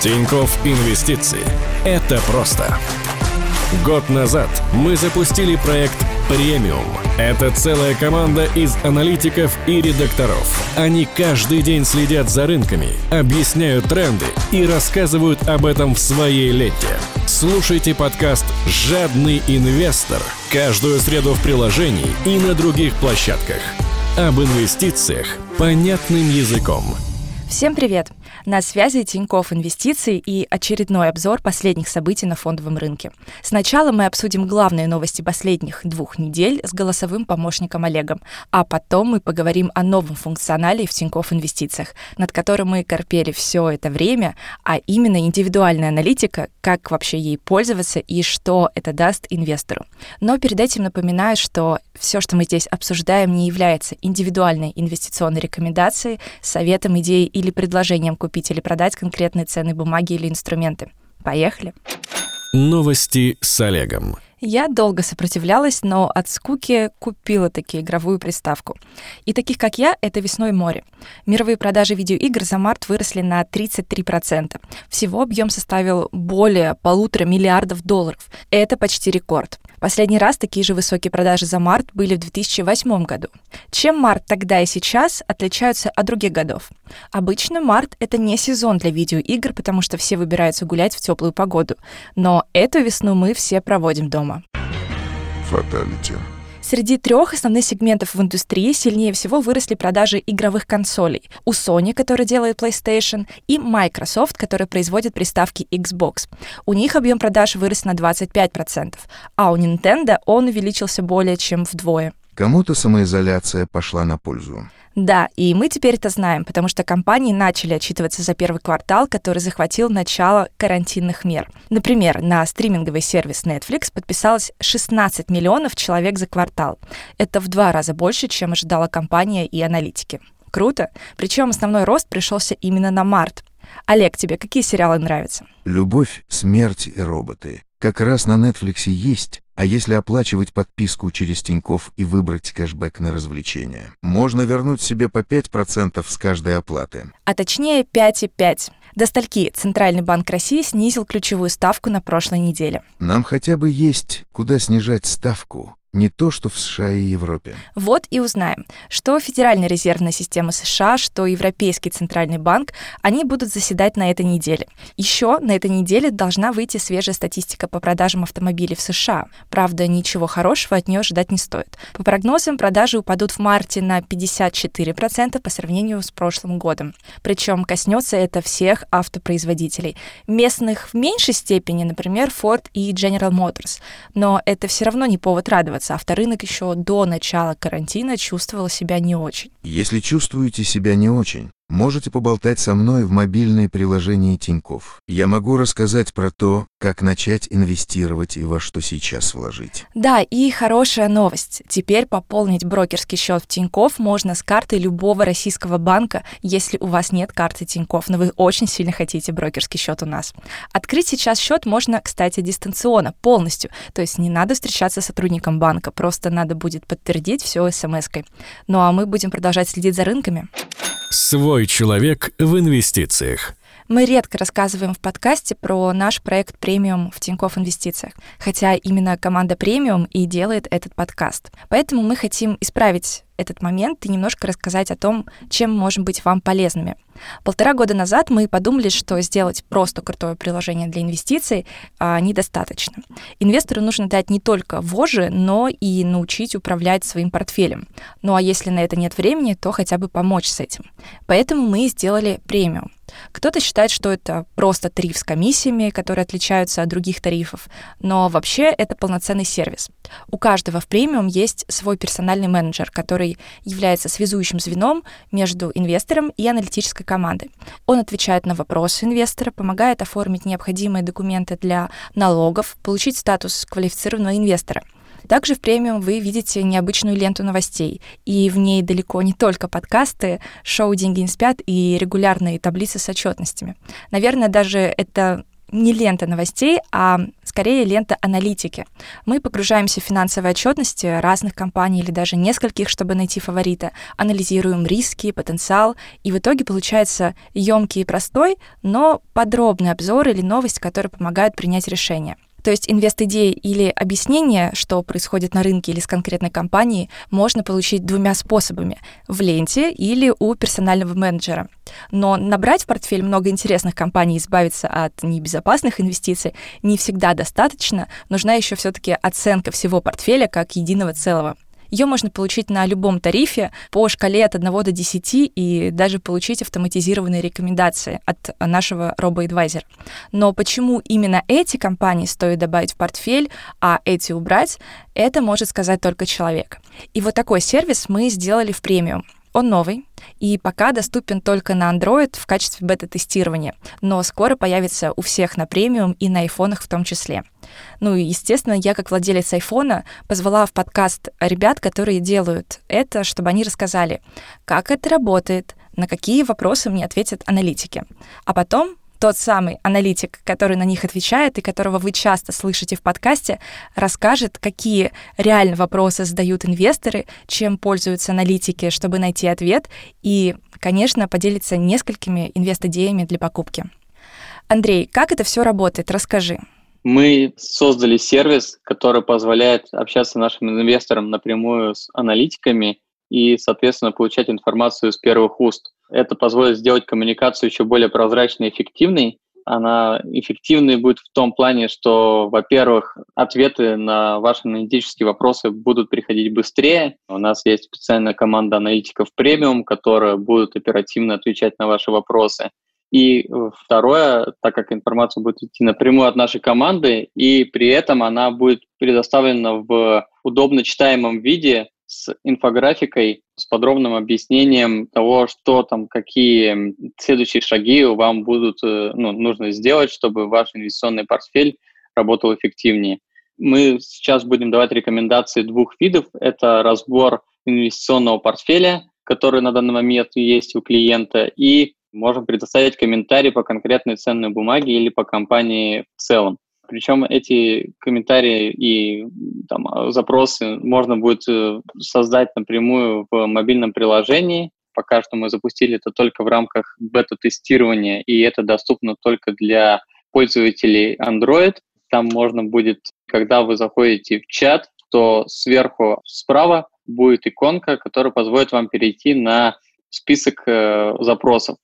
Тиньков Инвестиции. Это просто. Год назад мы запустили проект «Премиум». Это целая команда из аналитиков и редакторов. Они каждый день следят за рынками, объясняют тренды и рассказывают об этом в своей ленте. Слушайте подкаст «Жадный инвестор» каждую среду в приложении и на других площадках. Об инвестициях понятным языком – Всем привет! На связи Тиньков Инвестиции и очередной обзор последних событий на фондовом рынке. Сначала мы обсудим главные новости последних двух недель с голосовым помощником Олегом, а потом мы поговорим о новом функционале в Тиньков Инвестициях, над которым мы корпели все это время, а именно индивидуальная аналитика, как вообще ей пользоваться и что это даст инвестору. Но перед этим напоминаю, что все, что мы здесь обсуждаем, не является индивидуальной инвестиционной рекомендацией, советом, идеей или предложением купить или продать конкретные ценные бумаги или инструменты. Поехали! Новости с Олегом. Я долго сопротивлялась, но от скуки купила таки игровую приставку. И таких, как я, это весной море. Мировые продажи видеоигр за март выросли на 33%. Всего объем составил более полутора миллиардов долларов. Это почти рекорд. Последний раз такие же высокие продажи за март были в 2008 году. Чем март тогда и сейчас отличаются от других годов? Обычно март — это не сезон для видеоигр, потому что все выбираются гулять в теплую погоду. Но эту весну мы все проводим дома. Фаталити. Среди трех основных сегментов в индустрии сильнее всего выросли продажи игровых консолей. У Sony, который делает PlayStation, и Microsoft, который производит приставки Xbox. У них объем продаж вырос на 25%, а у Nintendo он увеличился более чем вдвое. Кому-то самоизоляция пошла на пользу. Да, и мы теперь это знаем, потому что компании начали отчитываться за первый квартал, который захватил начало карантинных мер. Например, на стриминговый сервис Netflix подписалось 16 миллионов человек за квартал. Это в два раза больше, чем ожидала компания и аналитики. Круто. Причем основной рост пришелся именно на март. Олег, тебе какие сериалы нравятся? Любовь, смерть и роботы. Как раз на Netflix есть, а если оплачивать подписку через Тиньков и выбрать кэшбэк на развлечения, можно вернуть себе по 5% с каждой оплаты. А точнее 5,5. До стольки Центральный банк России снизил ключевую ставку на прошлой неделе. Нам хотя бы есть куда снижать ставку, не то, что в США и Европе. Вот и узнаем, что Федеральная резервная система США, что Европейский центральный банк, они будут заседать на этой неделе. Еще на этой неделе должна выйти свежая статистика по продажам автомобилей в США. Правда, ничего хорошего от нее ждать не стоит. По прогнозам, продажи упадут в марте на 54% по сравнению с прошлым годом. Причем коснется это всех автопроизводителей. Местных в меньшей степени, например, Ford и General Motors. Но это все равно не повод радоваться радоваться. Авторынок еще до начала карантина чувствовал себя не очень. Если чувствуете себя не очень, Можете поболтать со мной в мобильное приложение Тиньков. Я могу рассказать про то, как начать инвестировать и во что сейчас вложить. Да, и хорошая новость. Теперь пополнить брокерский счет в Тиньков можно с карты любого российского банка, если у вас нет карты Тиньков, но вы очень сильно хотите брокерский счет у нас. Открыть сейчас счет можно, кстати, дистанционно, полностью. То есть не надо встречаться с сотрудником банка, просто надо будет подтвердить все смс-кой. Ну а мы будем продолжать следить за рынками. Свой человек в инвестициях. Мы редко рассказываем в подкасте про наш проект премиум в Тинькофф Инвестициях, хотя именно команда премиум и делает этот подкаст. Поэтому мы хотим исправить этот момент и немножко рассказать о том, чем можем быть вам полезными. Полтора года назад мы подумали, что сделать просто крутое приложение для инвестиций а, недостаточно. Инвестору нужно дать не только вожжи, но и научить управлять своим портфелем. Ну а если на это нет времени, то хотя бы помочь с этим. Поэтому мы сделали премиум. Кто-то считает, что это просто тариф с комиссиями, которые отличаются от других тарифов, но вообще это полноценный сервис. У каждого в премиум есть свой персональный менеджер, который является связующим звеном между инвестором и аналитической командой. Он отвечает на вопросы инвестора, помогает оформить необходимые документы для налогов, получить статус квалифицированного инвестора — также в премиум вы видите необычную ленту новостей, и в ней далеко не только подкасты, шоу «Деньги не спят» и регулярные таблицы с отчетностями. Наверное, даже это не лента новостей, а скорее лента аналитики. Мы погружаемся в финансовые отчетности разных компаний или даже нескольких, чтобы найти фаворита, анализируем риски, потенциал, и в итоге получается емкий и простой, но подробный обзор или новость, которая помогает принять решение. То есть инвест-идеи или объяснение, что происходит на рынке или с конкретной компанией, можно получить двумя способами — в ленте или у персонального менеджера. Но набрать в портфель много интересных компаний и избавиться от небезопасных инвестиций не всегда достаточно. Нужна еще все-таки оценка всего портфеля как единого целого. Ее можно получить на любом тарифе по шкале от 1 до 10 и даже получить автоматизированные рекомендации от нашего RoboAdvisor. Но почему именно эти компании стоит добавить в портфель, а эти убрать, это может сказать только человек. И вот такой сервис мы сделали в премиум. Он новый и пока доступен только на Android в качестве бета-тестирования, но скоро появится у всех на премиум и на айфонах в том числе. Ну и, естественно, я как владелец айфона позвала в подкаст ребят, которые делают это, чтобы они рассказали, как это работает, на какие вопросы мне ответят аналитики. А потом тот самый аналитик, который на них отвечает и которого вы часто слышите в подкасте, расскажет, какие реально вопросы задают инвесторы, чем пользуются аналитики, чтобы найти ответ, и, конечно, поделится несколькими инвест-идеями для покупки. Андрей, как это все работает? Расскажи. Мы создали сервис, который позволяет общаться нашим инвесторам напрямую с аналитиками и, соответственно, получать информацию с первых уст. Это позволит сделать коммуникацию еще более прозрачной и эффективной. Она эффективной будет в том плане, что, во-первых, ответы на ваши аналитические вопросы будут приходить быстрее. У нас есть специальная команда аналитиков премиум, которая будет оперативно отвечать на ваши вопросы. И второе, так как информация будет идти напрямую от нашей команды, и при этом она будет предоставлена в удобно читаемом виде, с инфографикой, с подробным объяснением того, что там, какие следующие шаги вам будут, э, ну, нужно сделать, чтобы ваш инвестиционный портфель работал эффективнее. Мы сейчас будем давать рекомендации двух видов. Это разбор инвестиционного портфеля, который на данный момент есть у клиента, и можем предоставить комментарий по конкретной ценной бумаге или по компании в целом. Причем эти комментарии и там, запросы можно будет э, создать напрямую в мобильном приложении. Пока что мы запустили это только в рамках бета-тестирования, и это доступно только для пользователей Android. Там можно будет, когда вы заходите в чат, то сверху справа будет иконка, которая позволит вам перейти на список э, запросов.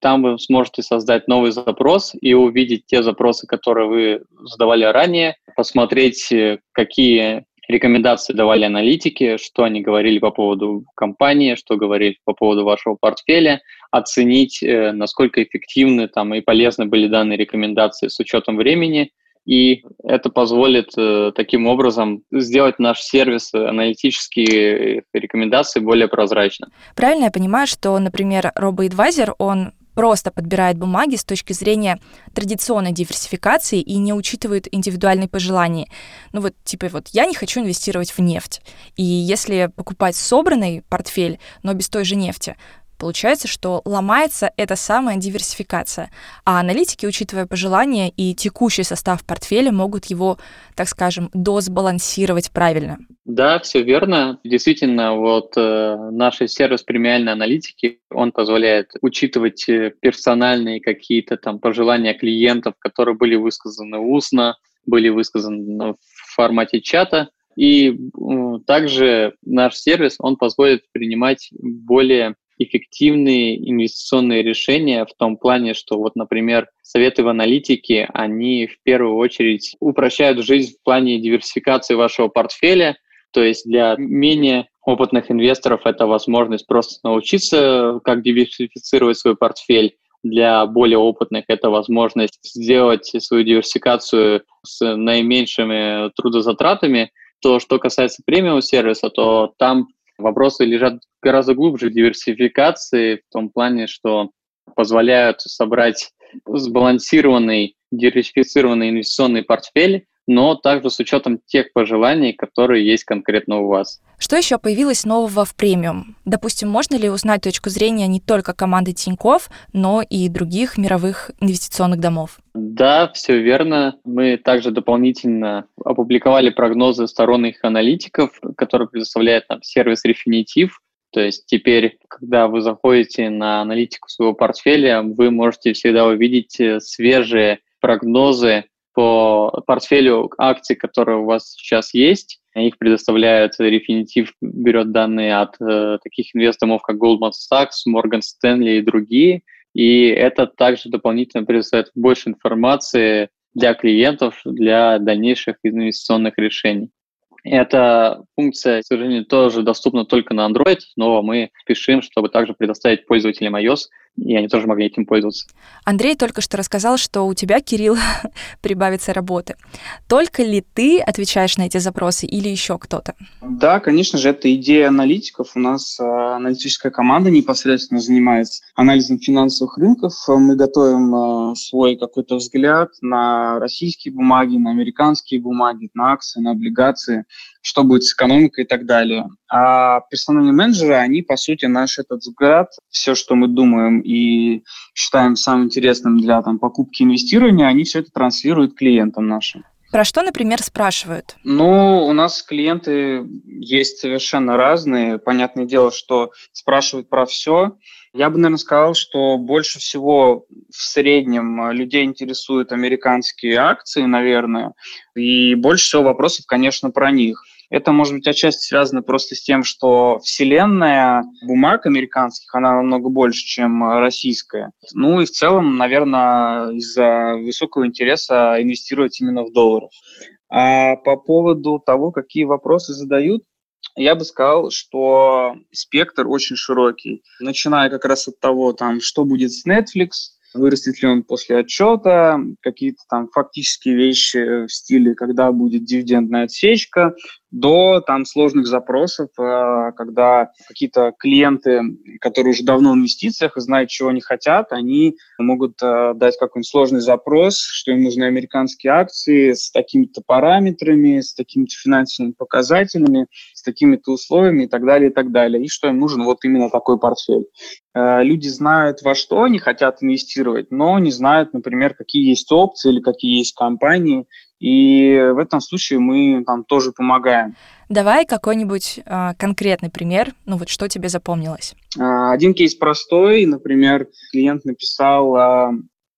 Там вы сможете создать новый запрос и увидеть те запросы, которые вы задавали ранее, посмотреть, э, какие рекомендации давали аналитики, что они говорили по поводу компании, что говорили по поводу вашего портфеля, оценить, э, насколько эффективны там, и полезны были данные рекомендации с учетом времени, и это позволит э, таким образом сделать наш сервис аналитические рекомендации более прозрачным. Правильно я понимаю, что, например, RoboAdvisor, он просто подбирает бумаги с точки зрения традиционной диверсификации и не учитывает индивидуальные пожелания. Ну вот, типа, вот я не хочу инвестировать в нефть. И если покупать собранный портфель, но без той же нефти, Получается, что ломается эта самая диверсификация, а аналитики, учитывая пожелания и текущий состав портфеля, могут его, так скажем, досбалансировать правильно. Да, все верно. Действительно, вот э, наш сервис премиальной аналитики, он позволяет учитывать э, персональные какие-то там пожелания клиентов, которые были высказаны устно, были высказаны в формате чата, и также наш сервис, он позволит принимать более эффективные инвестиционные решения в том плане, что вот, например, советы в аналитике, они в первую очередь упрощают жизнь в плане диверсификации вашего портфеля, то есть для менее опытных инвесторов это возможность просто научиться, как диверсифицировать свой портфель. Для более опытных это возможность сделать свою диверсификацию с наименьшими трудозатратами. То, что касается премиум сервиса, то там Вопросы лежат гораздо глубже в диверсификации, в том плане, что позволяют собрать сбалансированный, диверсифицированный инвестиционный портфель, но также с учетом тех пожеланий, которые есть конкретно у вас. Что еще появилось нового в премиум? Допустим, можно ли узнать точку зрения не только команды Тиньков, но и других мировых инвестиционных домов? Да, все верно. Мы также дополнительно опубликовали прогнозы сторонних аналитиков, которые предоставляет нам сервис Refinitiv. То есть теперь, когда вы заходите на аналитику своего портфеля, вы можете всегда увидеть э, свежие прогнозы по портфелю акций, которые у вас сейчас есть. Их предоставляют, Refinitiv берет данные от э, таких инвесторов, как Goldman Sachs, Morgan Stanley и другие. И это также дополнительно предоставляет больше информации для клиентов для дальнейших инвестиционных решений. Эта функция, к сожалению, тоже доступна только на Android, но мы спешим, чтобы также предоставить пользователям iOS и они тоже могли этим пользоваться. Андрей только что рассказал, что у тебя, Кирилл, прибавится работы. Только ли ты отвечаешь на эти запросы или еще кто-то? Да, конечно же, это идея аналитиков. У нас э, аналитическая команда непосредственно занимается анализом финансовых рынков. Мы готовим э, свой какой-то взгляд на российские бумаги, на американские бумаги, на акции, на облигации что будет с экономикой и так далее. А персональные менеджеры, они, по сути, наш этот взгляд, все, что мы думаем и считаем самым интересным для там, покупки инвестирования, они все это транслируют клиентам нашим. Про что, например, спрашивают? Ну, у нас клиенты есть совершенно разные. Понятное дело, что спрашивают про все. Я бы, наверное, сказал, что больше всего в среднем людей интересуют американские акции, наверное, и больше всего вопросов, конечно, про них. Это может быть отчасти связано просто с тем, что вселенная бумаг американских, она намного больше, чем российская. Ну и в целом, наверное, из-за высокого интереса инвестировать именно в долларов. А по поводу того, какие вопросы задают, я бы сказал, что спектр очень широкий, начиная как раз от того, там, что будет с Netflix, вырастет ли он после отчета, какие-то там фактические вещи в стиле, когда будет дивидендная отсечка, до там сложных запросов, э, когда какие-то клиенты, которые уже давно в инвестициях и знают, чего они хотят, они могут э, дать какой-нибудь сложный запрос, что им нужны американские акции с такими-то параметрами, с такими-то финансовыми показателями, с такими-то условиями и так далее, и так далее. И что им нужен вот именно такой портфель. Э, люди знают, во что они хотят инвестировать, но не знают, например, какие есть опции или какие есть компании, и в этом случае мы там тоже помогаем. Давай какой-нибудь э, конкретный пример, ну вот что тебе запомнилось? А, один кейс простой, например, клиент написал, э,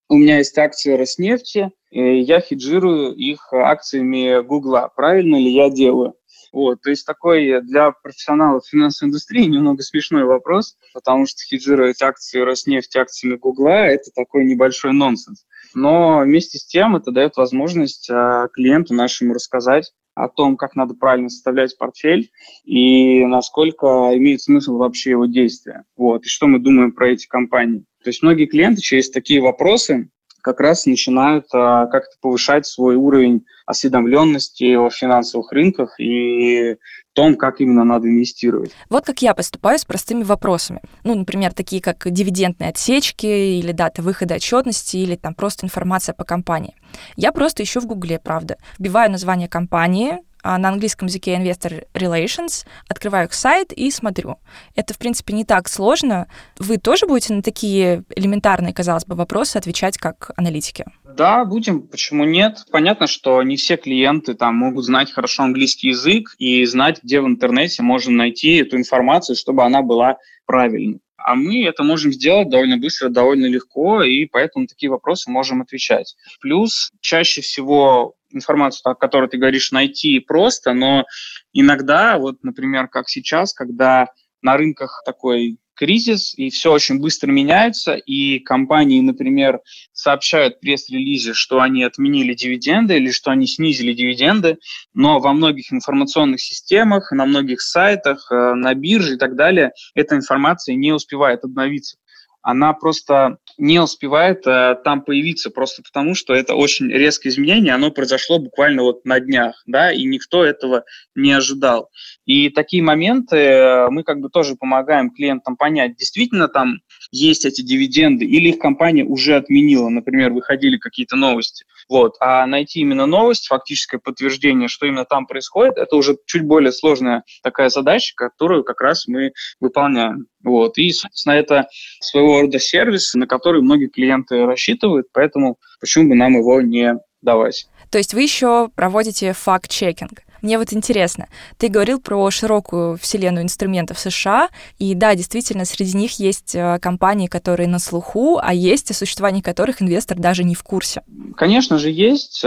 у меня есть акции Роснефти, и я хеджирую их акциями Гугла. Правильно ли я делаю? Вот, то есть такой для профессионалов финансовой индустрии немного смешной вопрос, потому что хеджировать акции Роснефти акциями Гугла – это такой небольшой нонсенс. Но вместе с тем это дает возможность э, клиенту нашему рассказать о том, как надо правильно составлять портфель и насколько имеет смысл вообще его действия. Вот, и что мы думаем про эти компании. То есть многие клиенты через такие вопросы как раз начинают а, как-то повышать свой уровень осведомленности о финансовых рынках и том, как именно надо инвестировать. Вот как я поступаю с простыми вопросами. Ну, например, такие как дивидендные отсечки или дата выхода отчетности или там просто информация по компании. Я просто ищу в Гугле, правда. Вбиваю название компании, на английском языке Investor Relations, открываю их сайт и смотрю. Это, в принципе, не так сложно. Вы тоже будете на такие элементарные, казалось бы, вопросы отвечать как аналитики? Да, будем. Почему нет? Понятно, что не все клиенты там могут знать хорошо английский язык и знать, где в интернете можно найти эту информацию, чтобы она была правильной. А мы это можем сделать довольно быстро, довольно легко, и поэтому такие вопросы можем отвечать. Плюс чаще всего информацию, о которой ты говоришь, найти просто, но иногда, вот, например, как сейчас, когда на рынках такой кризис, и все очень быстро меняется, и компании, например, сообщают в пресс-релизе, что они отменили дивиденды или что они снизили дивиденды, но во многих информационных системах, на многих сайтах, э, на бирже и так далее эта информация не успевает обновиться она просто не успевает э, там появиться, просто потому что это очень резкое изменение, оно произошло буквально вот на днях, да, и никто этого не ожидал. И такие моменты э, мы как бы тоже помогаем клиентам понять, действительно там есть эти дивиденды, или их компания уже отменила, например, выходили какие-то новости. Вот. А найти именно новость, фактическое подтверждение, что именно там происходит, это уже чуть более сложная такая задача, которую как раз мы выполняем. Вот. И, собственно, это своего рода сервис, на который многие клиенты рассчитывают, поэтому почему бы нам его не давать. То есть вы еще проводите факт-чекинг. Мне вот интересно, ты говорил про широкую вселенную инструментов США, и да, действительно, среди них есть э, компании, которые на слуху, а есть о существовании которых инвестор даже не в курсе. Конечно же, есть.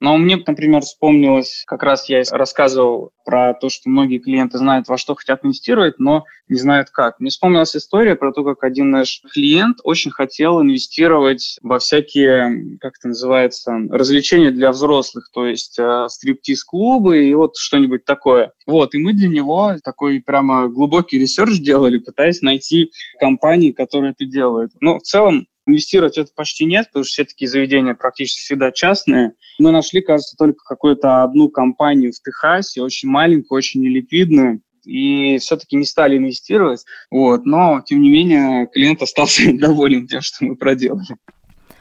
Но мне, например, вспомнилось, как раз я рассказывал про то, что многие клиенты знают, во что хотят инвестировать, но не знают как. Мне вспомнилась история про то, как один наш клиент очень хотел инвестировать во всякие, как это называется, развлечения для взрослых, то есть э, стриптиз-клубы и вот что-нибудь такое. Вот, и мы для него такой прямо глубокий research делали, пытаясь найти компании, которые это делают. Но в целом Инвестировать это почти нет, потому что все такие заведения практически всегда частные. Мы нашли, кажется, только какую-то одну компанию в Техасе, очень маленькую, очень неликвидную, и все-таки не стали инвестировать. Вот. Но, тем не менее, клиент остался доволен тем, что мы проделали.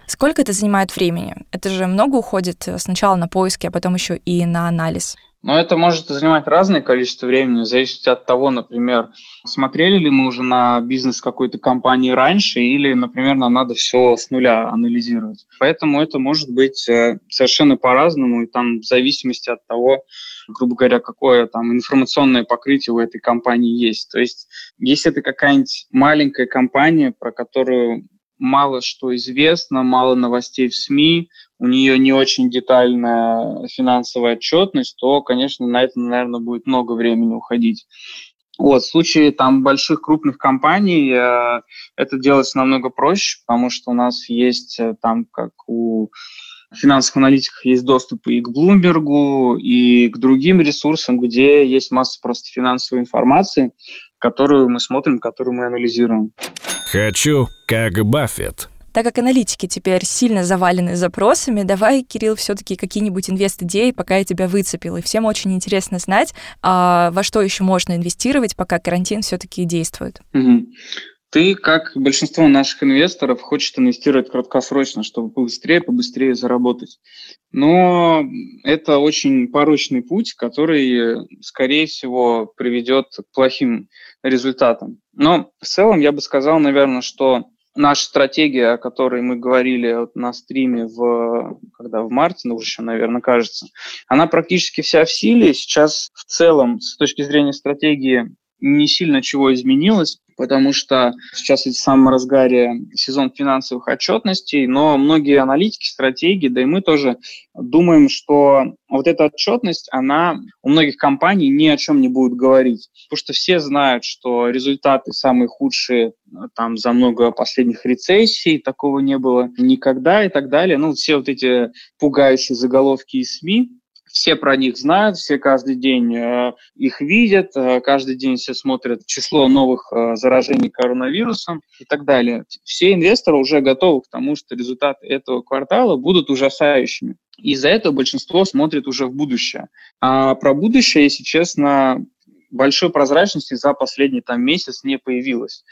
Сколько это занимает времени? Это же много уходит сначала на поиски, а потом еще и на анализ. Но это может занимать разное количество времени, зависит от того, например, смотрели ли мы уже на бизнес какой-то компании раньше, или, например, нам надо все с нуля анализировать. Поэтому это может быть э, совершенно по-разному, и там в зависимости от того, грубо говоря, какое там информационное покрытие у этой компании есть. То есть, если это какая-нибудь маленькая компания, про которую мало что известно, мало новостей в СМИ, у нее не очень детальная финансовая отчетность, то, конечно, на это, наверное, будет много времени уходить. Вот, в случае там больших крупных компаний э, это делается намного проще, потому что у нас есть э, там, как у финансовых аналитиков, есть доступ и к Bloomberg, и к другим ресурсам, где есть масса просто финансовой информации, которую мы смотрим, которую мы анализируем. Хочу, как Баффет. Так как аналитики теперь сильно завалены запросами, давай, Кирилл, все-таки какие-нибудь инвест-идеи, пока я тебя выцепил. И всем очень интересно знать, а во что еще можно инвестировать, пока карантин все-таки действует. Угу. Ты, как большинство наших инвесторов, хочешь инвестировать краткосрочно, чтобы побыстрее, побыстрее заработать. Но это очень порочный путь, который, скорее всего, приведет к плохим результатам. Но в целом я бы сказал, наверное, что наша стратегия, о которой мы говорили на стриме в, когда в марте, ну, еще, наверное, кажется, она практически вся в силе. Сейчас в целом, с точки зрения стратегии, не сильно чего изменилось потому что сейчас в самом разгаре сезон финансовых отчетностей, но многие аналитики, стратегии, да и мы тоже думаем, что вот эта отчетность, она у многих компаний ни о чем не будет говорить, потому что все знают, что результаты самые худшие там за много последних рецессий, такого не было никогда и так далее. Ну, все вот эти пугающие заголовки из СМИ, все про них знают, все каждый день э, их видят, э, каждый день все смотрят число новых э, заражений коронавирусом и так далее. Все инвесторы уже готовы к тому, что результаты этого квартала будут ужасающими. Из-за этого большинство смотрит уже в будущее. А про будущее, если честно, большой прозрачности за последний там месяц не появилось.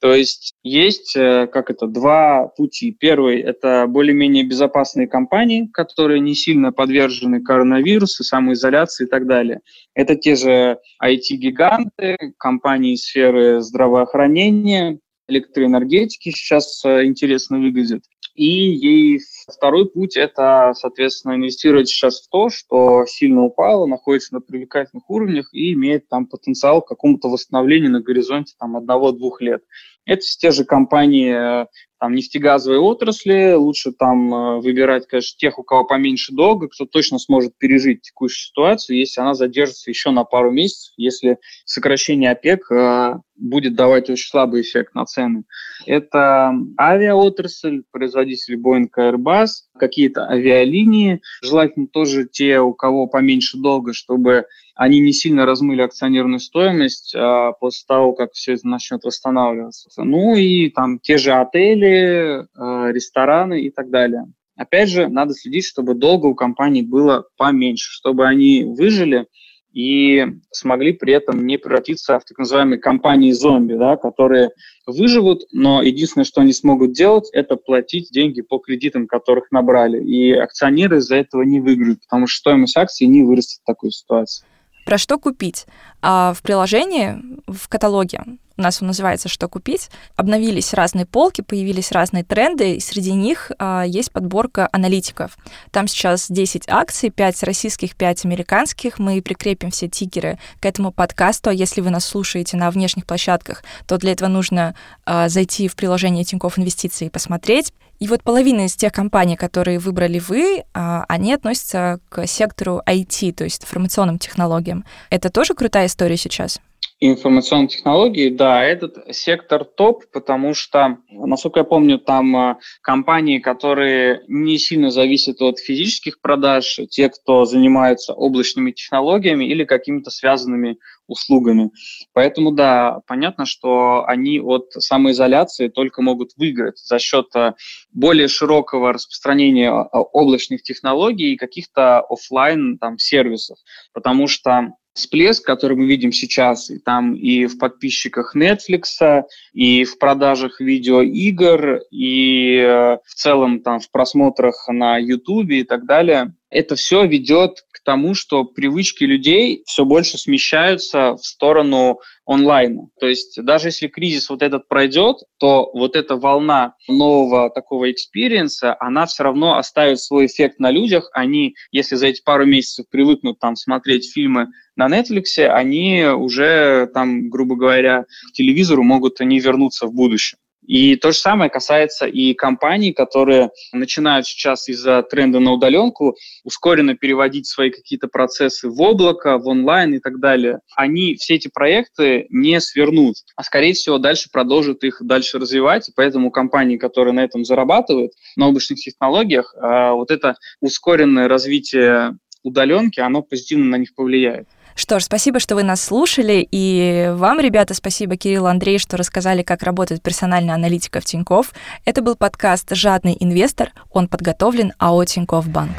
То есть есть, э, как это, два пути. Первый – это более-менее безопасные компании, которые не сильно подвержены коронавирусу, самоизоляции и так далее. Это те же IT-гиганты, компании сферы здравоохранения, электроэнергетики сейчас э, интересно выглядят. И ей второй путь – это, соответственно, инвестировать сейчас в то, что сильно упало, находится на привлекательных уровнях и имеет там потенциал к какому-то восстановлению на горизонте там одного-двух лет. Это те же компании, э, там, нефтегазовые отрасли, лучше там э, выбирать, конечно, тех, у кого поменьше долга, кто точно сможет пережить текущую ситуацию, если она задержится еще на пару месяцев, если сокращение ОПЕК э, будет давать очень слабый эффект на цены. Это авиаотрасль, производители Boeing Airbus, какие-то авиалинии, желательно тоже те, у кого поменьше долга, чтобы они не сильно размыли акционерную стоимость а после того, как все это начнет восстанавливаться. Ну и там те же отели, э, рестораны и так далее. Опять же, надо следить, чтобы долго у компаний было поменьше, чтобы они выжили, и смогли при этом не превратиться в так называемые компании-зомби, да, которые выживут, но единственное, что они смогут делать, это платить деньги по кредитам, которых набрали. И акционеры из-за этого не выиграют, потому что стоимость акций не вырастет в такой ситуации. Про что купить? А в приложении, в каталоге у нас он называется «Что купить», обновились разные полки, появились разные тренды, и среди них а, есть подборка аналитиков. Там сейчас 10 акций, 5 российских, 5 американских. Мы прикрепим все тикеры к этому подкасту. А если вы нас слушаете на внешних площадках, то для этого нужно а, зайти в приложение Тинькофф Инвестиции и посмотреть. И вот половина из тех компаний, которые выбрали вы, а, они относятся к сектору IT, то есть информационным технологиям. Это тоже крутая история сейчас? Информационные технологии, да, этот сектор топ, потому что, насколько я помню, там а, компании, которые не сильно зависят от физических продаж, те, кто занимаются облачными технологиями или какими-то связанными услугами. Поэтому, да, понятно, что они от самоизоляции только могут выиграть за счет а, более широкого распространения а, облачных технологий и каких-то офлайн там сервисов, потому что всплеск, который мы видим сейчас, и там и в подписчиках Netflix, и в продажах видеоигр, и э, в целом там в просмотрах на YouTube и так далее, это все ведет тому, что привычки людей все больше смещаются в сторону онлайна. То есть даже если кризис вот этот пройдет, то вот эта волна нового такого experience а, она все равно оставит свой эффект на людях. Они, если за эти пару месяцев привыкнут там смотреть фильмы на Netflix, они уже там, грубо говоря, к телевизору могут не вернуться в будущем. И то же самое касается и компаний, которые начинают сейчас из-за тренда на удаленку ускоренно переводить свои какие-то процессы в облако, в онлайн и так далее. Они все эти проекты не свернут, а скорее всего дальше продолжат их дальше развивать. И поэтому компании, которые на этом зарабатывают, на облачных технологиях, а, вот это ускоренное развитие удаленки, оно позитивно на них повлияет. Что ж, спасибо, что вы нас слушали, и вам, ребята, спасибо, Кирилл Андрей, что рассказали, как работает персональная аналитика в Тинькофф. Это был подкаст «Жадный инвестор». Он подготовлен АО Тинькофф Банк.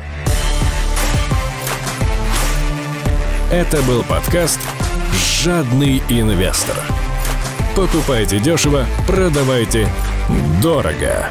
Это был подкаст «Жадный инвестор». Покупайте дешево, продавайте дорого.